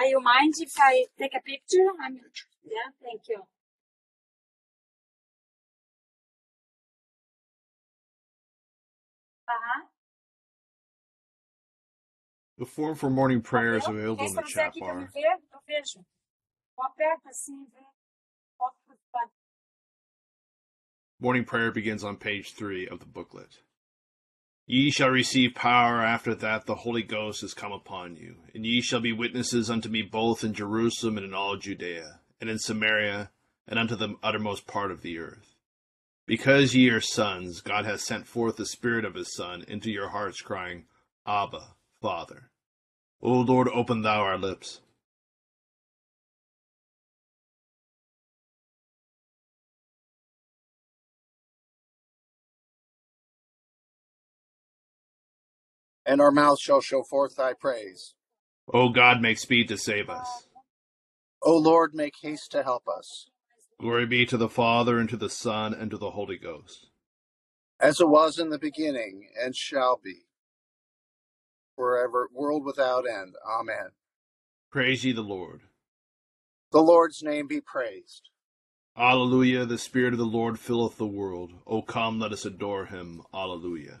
Are you mind if I take a picture? I'm, yeah, thank you. Aham. The form for morning prayer is available in the chat aqui quer me bar. ver? Eu vejo. Eu aperto assim, vê. Foto por fora. Morning prayer begins on page three of the booklet. Ye shall receive power after that the Holy Ghost is come upon you, and ye shall be witnesses unto me both in Jerusalem and in all Judea, and in Samaria, and unto the uttermost part of the earth. Because ye are sons, God hath sent forth the Spirit of his Son into your hearts, crying, Abba, Father. O Lord, open thou our lips. And our mouth shall show forth thy praise. O God, make speed to save us. O Lord, make haste to help us, Glory be to the Father, and to the Son, and to the Holy Ghost. as it was in the beginning, and shall be, forever, world without end. Amen. Praise ye the Lord. The Lord's name be praised. Alleluia, the Spirit of the Lord filleth the world. O come, let us adore him. Alleluia.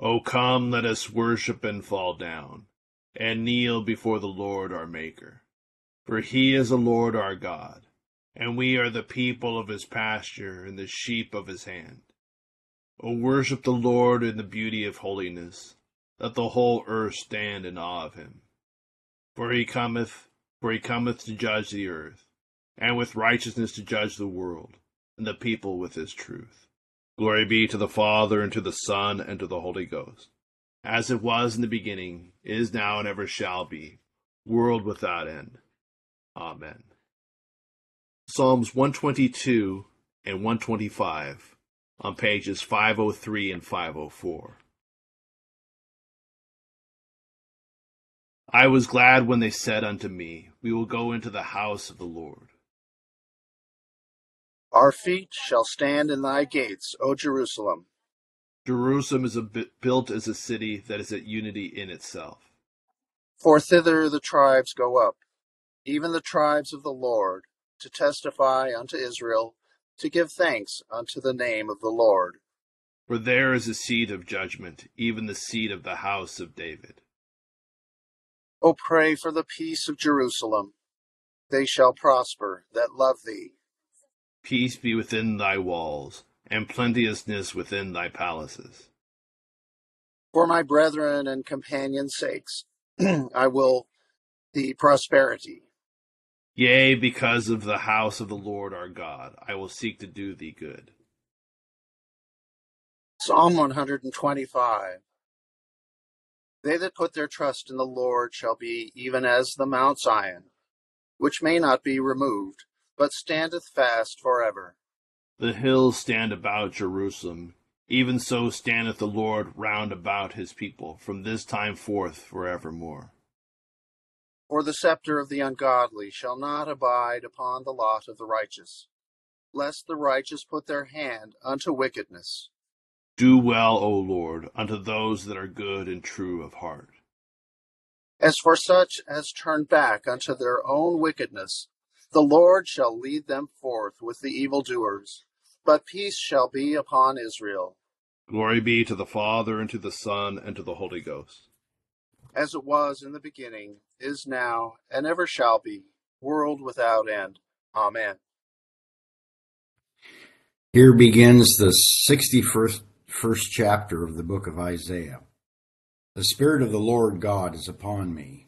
O come, let us worship and fall down, and kneel before the Lord our Maker. For he is the Lord our God, and we are the people of his pasture and the sheep of his hand. O worship the Lord in the beauty of holiness. Let the whole earth stand in awe of him. For he cometh, for he cometh to judge the earth, and with righteousness to judge the world, and the people with his truth. Glory be to the Father, and to the Son, and to the Holy Ghost, as it was in the beginning, is now, and ever shall be, world without end. Amen. Psalms 122 and 125 on pages 503 and 504. I was glad when they said unto me, We will go into the house of the Lord. Our feet shall stand in thy gates, O Jerusalem. Jerusalem is a built as a city that is at unity in itself. For thither the tribes go up, even the tribes of the Lord, to testify unto Israel, to give thanks unto the name of the Lord. For there is a seat of judgment, even the seat of the house of David. O pray for the peace of Jerusalem. They shall prosper that love thee. Peace be within thy walls, and plenteousness within thy palaces. For my brethren and companions' sakes, I will thee prosperity. Yea, because of the house of the Lord our God, I will seek to do thee good. Psalm 125. They that put their trust in the Lord shall be even as the Mount Zion, which may not be removed, but standeth fast for ever. The hills stand about Jerusalem, even so standeth the Lord round about his people from this time forth for evermore. For the scepter of the ungodly shall not abide upon the lot of the righteous, lest the righteous put their hand unto wickedness. Do well, O Lord, unto those that are good and true of heart. As for such as turn back unto their own wickedness, the Lord shall lead them forth with the evildoers, but peace shall be upon Israel, Glory be to the Father, and to the Son, and to the Holy Ghost. as it was in the beginning, is now, and ever shall be, world without end. Amen. Here begins the 61st first chapter of the book of Isaiah. The Spirit of the Lord God is upon me,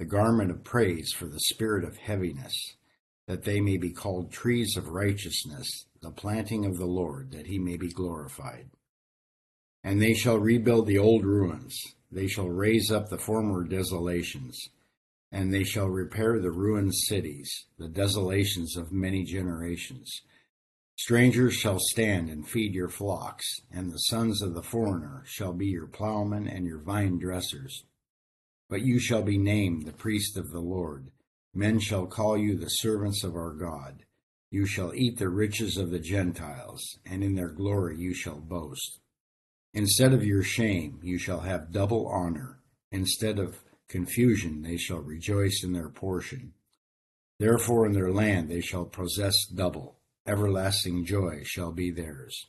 the garment of praise for the spirit of heaviness, that they may be called trees of righteousness, the planting of the Lord, that he may be glorified. And they shall rebuild the old ruins, they shall raise up the former desolations, and they shall repair the ruined cities, the desolations of many generations. Strangers shall stand and feed your flocks, and the sons of the foreigner shall be your plowmen and your vine dressers. But you shall be named the priest of the Lord. Men shall call you the servants of our God. You shall eat the riches of the Gentiles, and in their glory you shall boast. Instead of your shame, you shall have double honor. Instead of confusion, they shall rejoice in their portion. Therefore, in their land they shall possess double. Everlasting joy shall be theirs.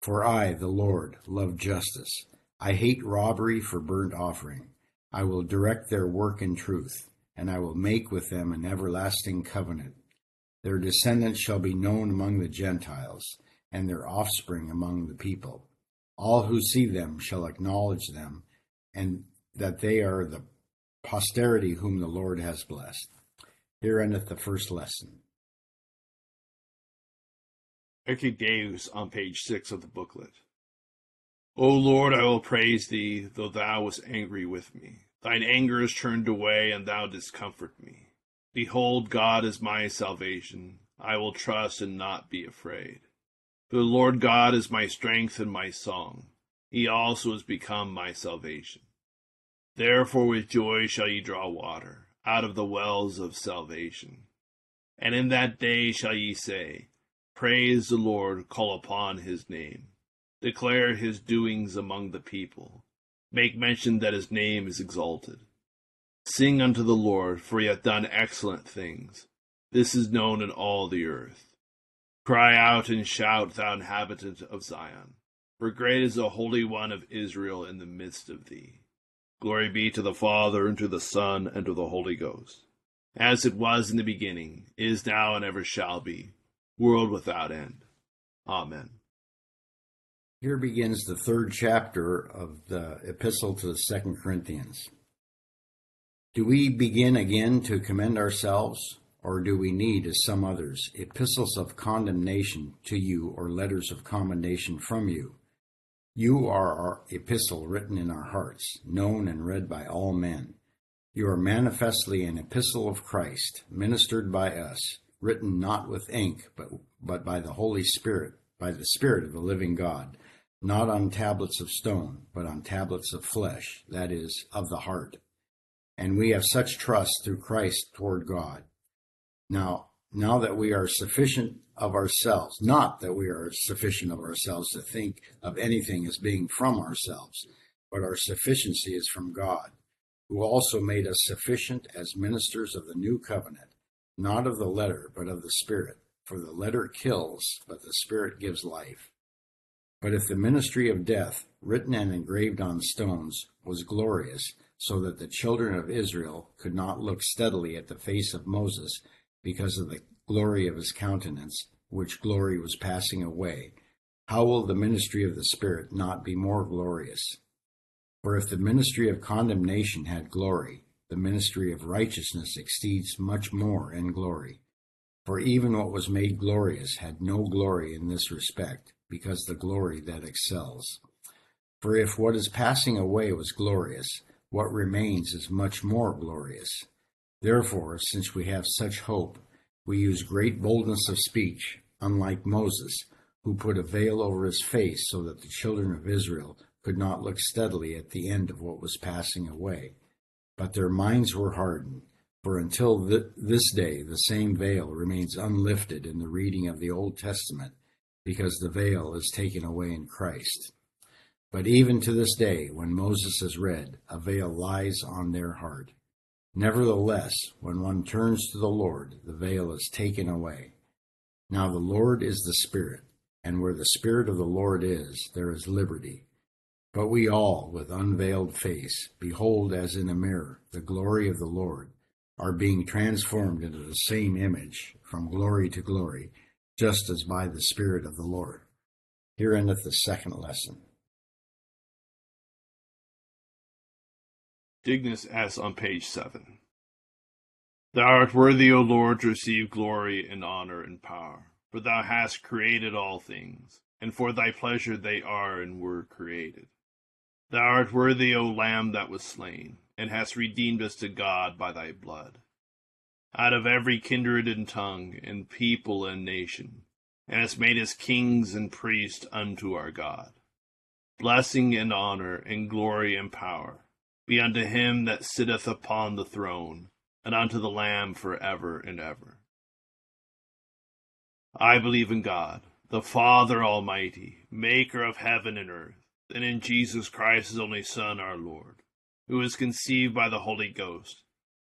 For I, the Lord, love justice. I hate robbery for burnt offering. I will direct their work in truth, and I will make with them an everlasting covenant. Their descendants shall be known among the Gentiles, and their offspring among the people. All who see them shall acknowledge them, and that they are the posterity whom the Lord has blessed. Here endeth the first lesson. Deus on page six of the booklet. O Lord, I will praise thee, though thou wast angry with me. Thine anger is turned away, and thou didst comfort me. Behold, God is my salvation. I will trust and not be afraid. For the Lord God is my strength and my song. He also has become my salvation. Therefore with joy shall ye draw water out of the wells of salvation. And in that day shall ye say, Praise the Lord, call upon his name. Declare his doings among the people. Make mention that his name is exalted. Sing unto the Lord, for he hath done excellent things. This is known in all the earth. Cry out and shout, thou inhabitant of Zion, for great is the Holy One of Israel in the midst of thee. Glory be to the Father, and to the Son, and to the Holy Ghost, as it was in the beginning, is now, and ever shall be, world without end. Amen. Here begins the third chapter of the epistle to the Second Corinthians. Do we begin again to commend ourselves, or do we need, as some others, epistles of condemnation to you or letters of commendation from you? You are our epistle written in our hearts, known and read by all men. You are manifestly an epistle of Christ, ministered by us, written not with ink, but, but by the Holy Spirit, by the Spirit of the living God, not on tablets of stone, but on tablets of flesh, that is, of the heart and we have such trust through Christ toward God. Now, now that we are sufficient of ourselves, not that we are sufficient of ourselves to think of anything as being from ourselves, but our sufficiency is from God, who also made us sufficient as ministers of the new covenant, not of the letter, but of the Spirit. For the letter kills, but the Spirit gives life. But if the ministry of death, written and engraved on stones, was glorious, so that the children of Israel could not look steadily at the face of Moses because of the glory of his countenance, which glory was passing away. How will the ministry of the Spirit not be more glorious? For if the ministry of condemnation had glory, the ministry of righteousness exceeds much more in glory. For even what was made glorious had no glory in this respect, because the glory that excels. For if what is passing away was glorious, what remains is much more glorious. Therefore, since we have such hope, we use great boldness of speech, unlike Moses, who put a veil over his face so that the children of Israel could not look steadily at the end of what was passing away. But their minds were hardened, for until th- this day the same veil remains unlifted in the reading of the Old Testament, because the veil is taken away in Christ. But even to this day, when Moses is read, a veil lies on their heart. Nevertheless, when one turns to the Lord, the veil is taken away. Now the Lord is the Spirit, and where the Spirit of the Lord is, there is liberty. But we all, with unveiled face, behold as in a mirror the glory of the Lord, are being transformed into the same image from glory to glory, just as by the Spirit of the Lord. Here endeth the second lesson. Dignus es on page 7. Thou art worthy, O Lord, to receive glory and honor and power, for thou hast created all things, and for thy pleasure they are and were created. Thou art worthy, O Lamb that was slain, and hast redeemed us to God by thy blood. Out of every kindred and tongue, and people and nation, and hast made us kings and priests unto our God. Blessing and honor and glory and power be unto him that sitteth upon the throne, and unto the Lamb for ever and ever. I believe in God, the Father Almighty, maker of heaven and earth, and in Jesus Christ, his only Son, our Lord, who was conceived by the Holy Ghost,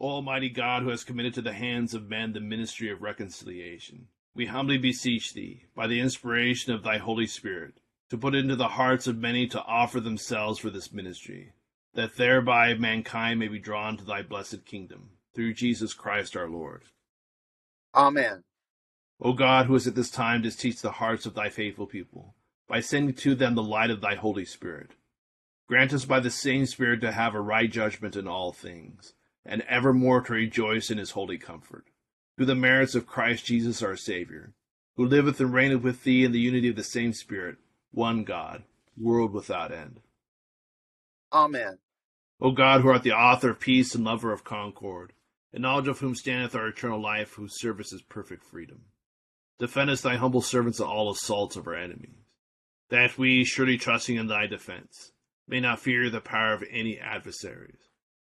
Almighty God, who has committed to the hands of men the ministry of reconciliation, we humbly beseech thee, by the inspiration of thy Holy Spirit, to put into the hearts of many to offer themselves for this ministry, that thereby mankind may be drawn to thy blessed kingdom, through Jesus Christ our Lord. Amen. O God, who is at this time to teach the hearts of thy faithful people, by sending to them the light of thy Holy Spirit, grant us by the same Spirit to have a right judgment in all things, and evermore to rejoice in his holy comfort, through the merits of Christ Jesus our Saviour, who liveth and reigneth with thee in the unity of the same Spirit, one God, world without end. Amen. O God, who art the author of peace and lover of concord, in knowledge of whom standeth our eternal life, whose service is perfect freedom, defend us, thy humble servants, in all assaults of our enemies, that we, surely trusting in thy defense, may not fear the power of any adversaries,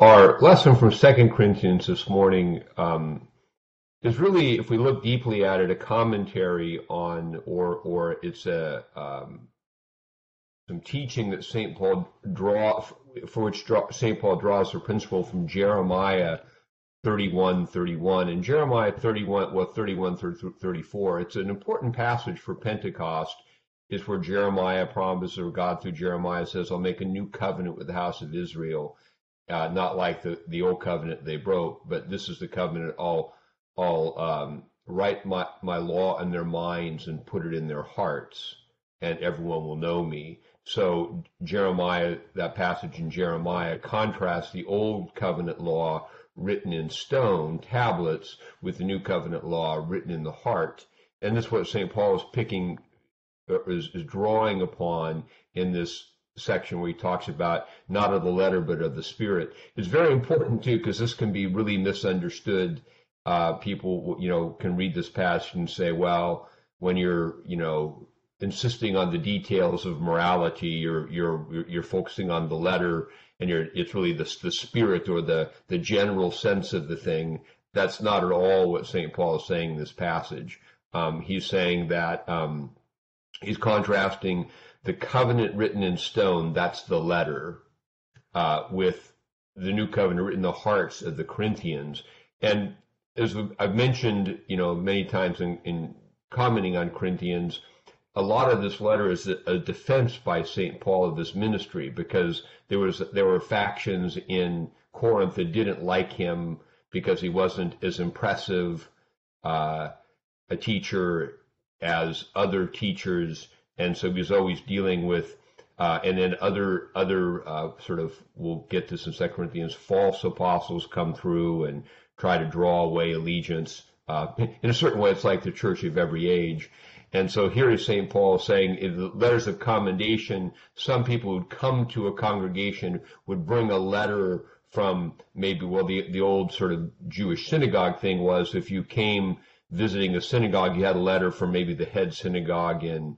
Our lesson from Second Corinthians this morning um, is really, if we look deeply at it, a commentary on, or or it's a um, some teaching that Saint Paul draw for which Saint Paul draws the principle from Jeremiah 31, 31, and Jeremiah 31, well 31 through 34. It's an important passage for Pentecost. Is where Jeremiah promises, or God through Jeremiah says, "I'll make a new covenant with the house of Israel." Uh, not like the, the old covenant they broke, but this is the covenant all I'll um, write my, my law in their minds and put it in their hearts, and everyone will know me. So Jeremiah, that passage in Jeremiah contrasts the old covenant law written in stone tablets with the new covenant law written in the heart. And this is what St. Paul is picking, uh, is, is drawing upon in this section where he talks about not of the letter but of the spirit is very important too because this can be really misunderstood. Uh, people, you know, can read this passage and say, well, when you're, you know, insisting on the details of morality, you're you're you're focusing on the letter, and you're it's really the the spirit or the the general sense of the thing. That's not at all what Saint Paul is saying in this passage. Um, he's saying that um, he's contrasting the covenant written in stone, that's the letter, uh, with the new covenant written in the hearts of the Corinthians. And as I've mentioned, you know, many times in, in commenting on Corinthians, a lot of this letter is a defense by St. Paul of this ministry because there was there were factions in Corinth that didn't like him because he wasn't as impressive uh, a teacher as other teachers and so he was always dealing with uh, and then other other uh, sort of we'll get this in Second Corinthians false apostles come through and try to draw away allegiance. Uh, in a certain way, it's like the church of every age. And so here is St. Paul saying in the letters of commendation, some people who'd come to a congregation would bring a letter from maybe, well, the, the old sort of Jewish synagogue thing was if you came visiting a synagogue, you had a letter from maybe the head synagogue in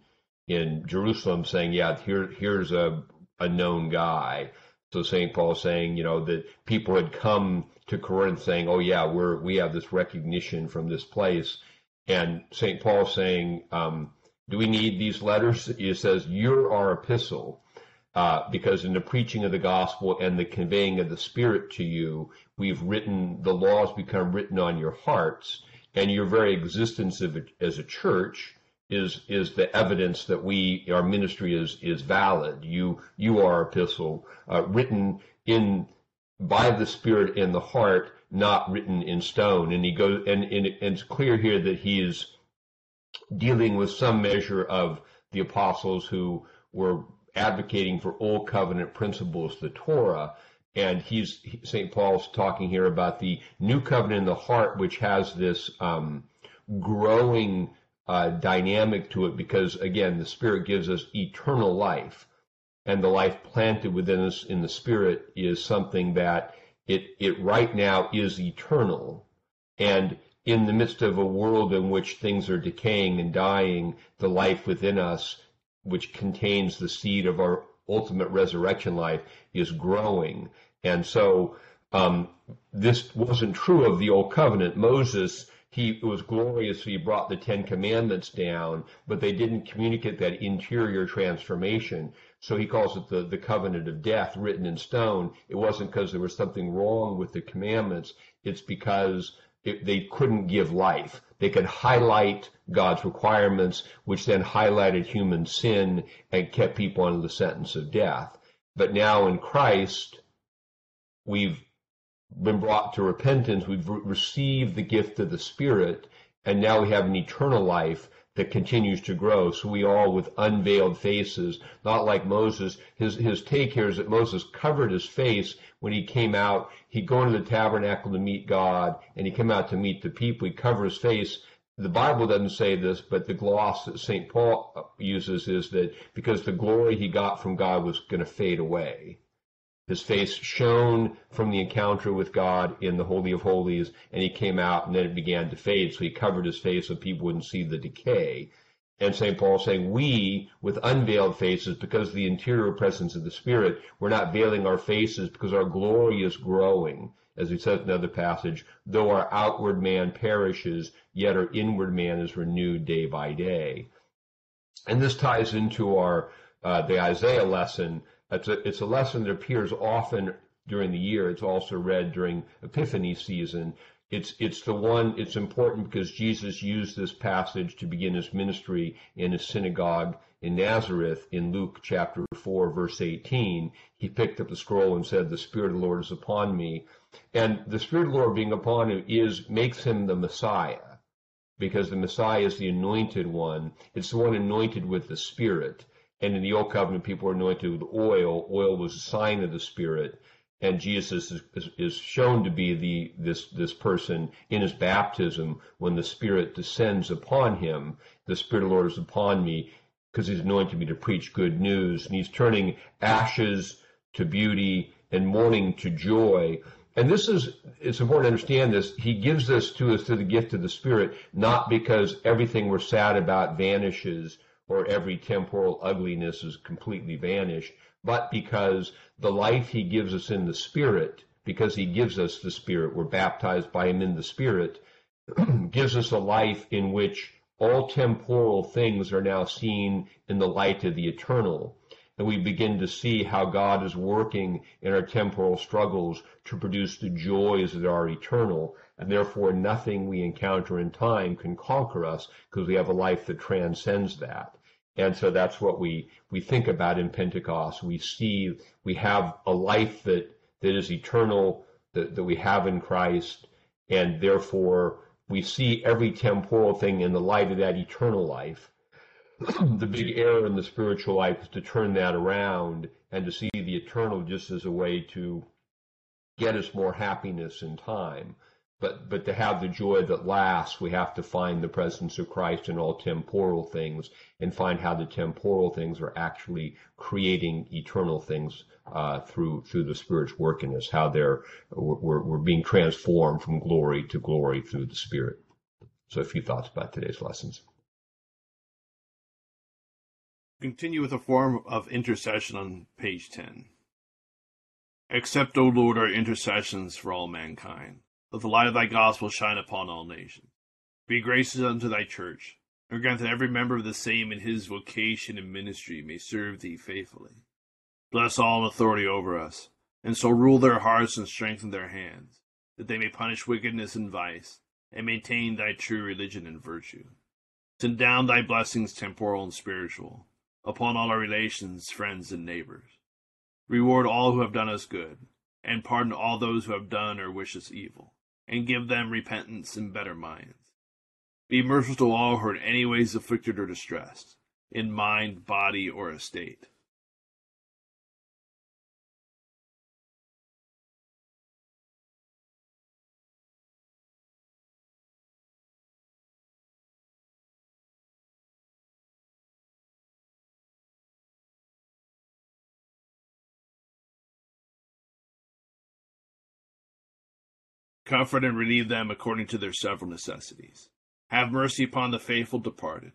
in Jerusalem saying, yeah, here here's a a known guy. So St. Paul saying, you know, that people had come to Corinth saying, oh yeah, we're we have this recognition from this place, and St. Paul saying, um, do we need these letters? He says, you're our epistle. Uh, because in the preaching of the gospel and the conveying of the Spirit to you, we've written, the laws become written on your hearts, and your very existence of, as a church is is the evidence that we our ministry is is valid. You you are epistle uh, written in by the Spirit in the heart, not written in stone. And he goes and, and, it's clear here that he is dealing with some measure of the apostles who were advocating for old covenant principles, the Torah. And he's St. Paul's talking here about the new covenant in the heart, which has this um, growing uh, dynamic to it because, again, the Spirit gives us eternal life. And the life planted within us in the Spirit is something that it, it right now is eternal. And in the midst of a world in which things are decaying and dying, the life within us, which contains the seed of our ultimate resurrection life, is growing. And so um, this wasn't true of the old covenant. Moses he it was glorious he brought the Ten Commandments down, but they didn't communicate that interior transformation. So he calls it the, the covenant of death written in stone. It wasn't because there was something wrong with the commandments. It's because it, they couldn't give life. They could highlight God's requirements, which then highlighted human sin and kept people under the sentence of death. But now in Christ, we've been brought to repentance, we've re- received the gift of the Spirit, and now we have an eternal life that continues to grow. So we all with unveiled faces, not like Moses. His his take here is that Moses covered his face when he came out. He'd go into the tabernacle to meet God, and he came out to meet the people. He covered his face. The Bible doesn't say this, but the gloss that St. Paul uses is that because the glory he got from God was going to fade away. His face shone from the encounter with God in the Holy of Holies, and he came out, and then it began to fade. So he covered his face so people wouldn't see the decay. And St. Paul saying, we, with unveiled faces, because of the interior presence of the Spirit, we're not veiling our faces because our glory is growing. As he says in another passage, though our outward man perishes, yet our inward man is renewed day by day. And this ties into our uh, the Isaiah lesson it's a, it's a lesson that appears often during the year. It's also read during Epiphany season. It's, it's the one, it's important because Jesus used this passage to begin his ministry in a synagogue in Nazareth in Luke chapter 4, verse 18. He picked up the scroll and said, The Spirit of the Lord is upon me. And the Spirit of the Lord being upon him is, makes him the Messiah because the Messiah is the anointed one. It's the one anointed with the Spirit. And in the Old Covenant, people were anointed with oil. Oil was a sign of the Spirit. And Jesus is, is, is, shown to be the this this person in his baptism when the Spirit descends upon him. The Spirit of the Lord is upon me. because he's anointed me to preach good news. And he's turning ashes to beauty and mourning to joy. And this is, it's important to understand this. He gives this to us through the gift of the Spirit, not because everything we're sad about vanishes or every temporal ugliness is completely vanished, but because the life he gives us in the Spirit, because he gives us the Spirit, we're baptized by him in the Spirit, gives us a life in which all temporal things are now seen in the light of the eternal. And we begin to see how God is working in our temporal struggles to produce the joys that are eternal. And therefore, nothing we encounter in time can conquer us because we have a life that transcends that. And so that's what we, we think about in Pentecost. We see, we have a life that, that is eternal, that, that we have in Christ, and therefore we see every temporal thing in the light of that eternal life. the big error in the spiritual life is to turn that around and to see the eternal just as a way to get us more happiness in time. But, but to have the joy that lasts, we have to find the presence of Christ in all temporal things and find how the temporal things are actually creating eternal things uh, through through the Spirit's work in us, how they're we're, we're being transformed from glory to glory through the Spirit. So, a few thoughts about today's lessons. Continue with a form of intercession on page 10. Accept, O Lord, our intercessions for all mankind. Let the light of thy gospel shine upon all nations. Be gracious unto thy church, and grant that every member of the same in his vocation and ministry may serve thee faithfully. Bless all in authority over us, and so rule their hearts and strengthen their hands, that they may punish wickedness and vice, and maintain thy true religion and virtue. Send down thy blessings, temporal and spiritual, upon all our relations, friends, and neighbors. Reward all who have done us good, and pardon all those who have done or wish us evil and give them repentance and better minds. Be merciful to all who are in any ways afflicted or distressed, in mind, body, or estate. Comfort and relieve them according to their several necessities. Have mercy upon the faithful departed,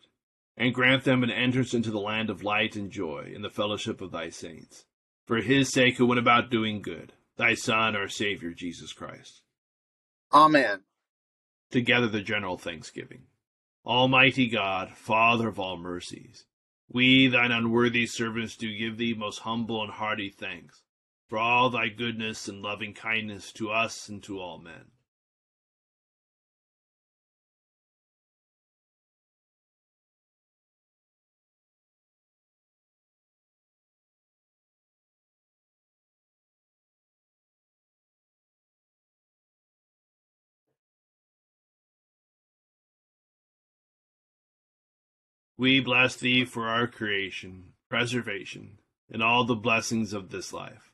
and grant them an entrance into the land of light and joy in the fellowship of thy saints. For his sake who went about doing good, thy Son, our Savior, Jesus Christ. Amen. Together the general thanksgiving. Almighty God, Father of all mercies, we, thine unworthy servants, do give thee most humble and hearty thanks for all thy goodness and loving kindness to us and to all men. We bless thee for our creation, preservation, and all the blessings of this life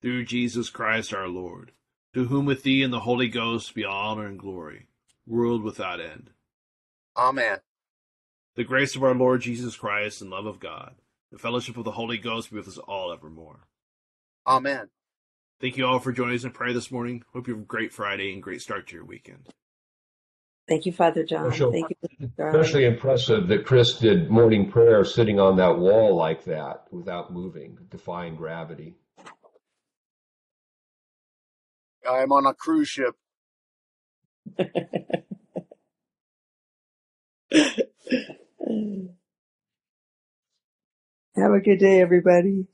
through Jesus Christ our Lord, to whom with thee and the Holy Ghost be honor and glory, world without end. Amen. The grace of our Lord Jesus Christ and love of God, the fellowship of the Holy Ghost be with us all evermore. Amen. Thank you all for joining us in prayer this morning. Hope you have a great Friday and great start to your weekend. Thank you, Father John. Special- Thank you, Father Especially impressive that Chris did morning prayer sitting on that wall like that without moving, defying gravity. I'm on a cruise ship. Have a good day, everybody.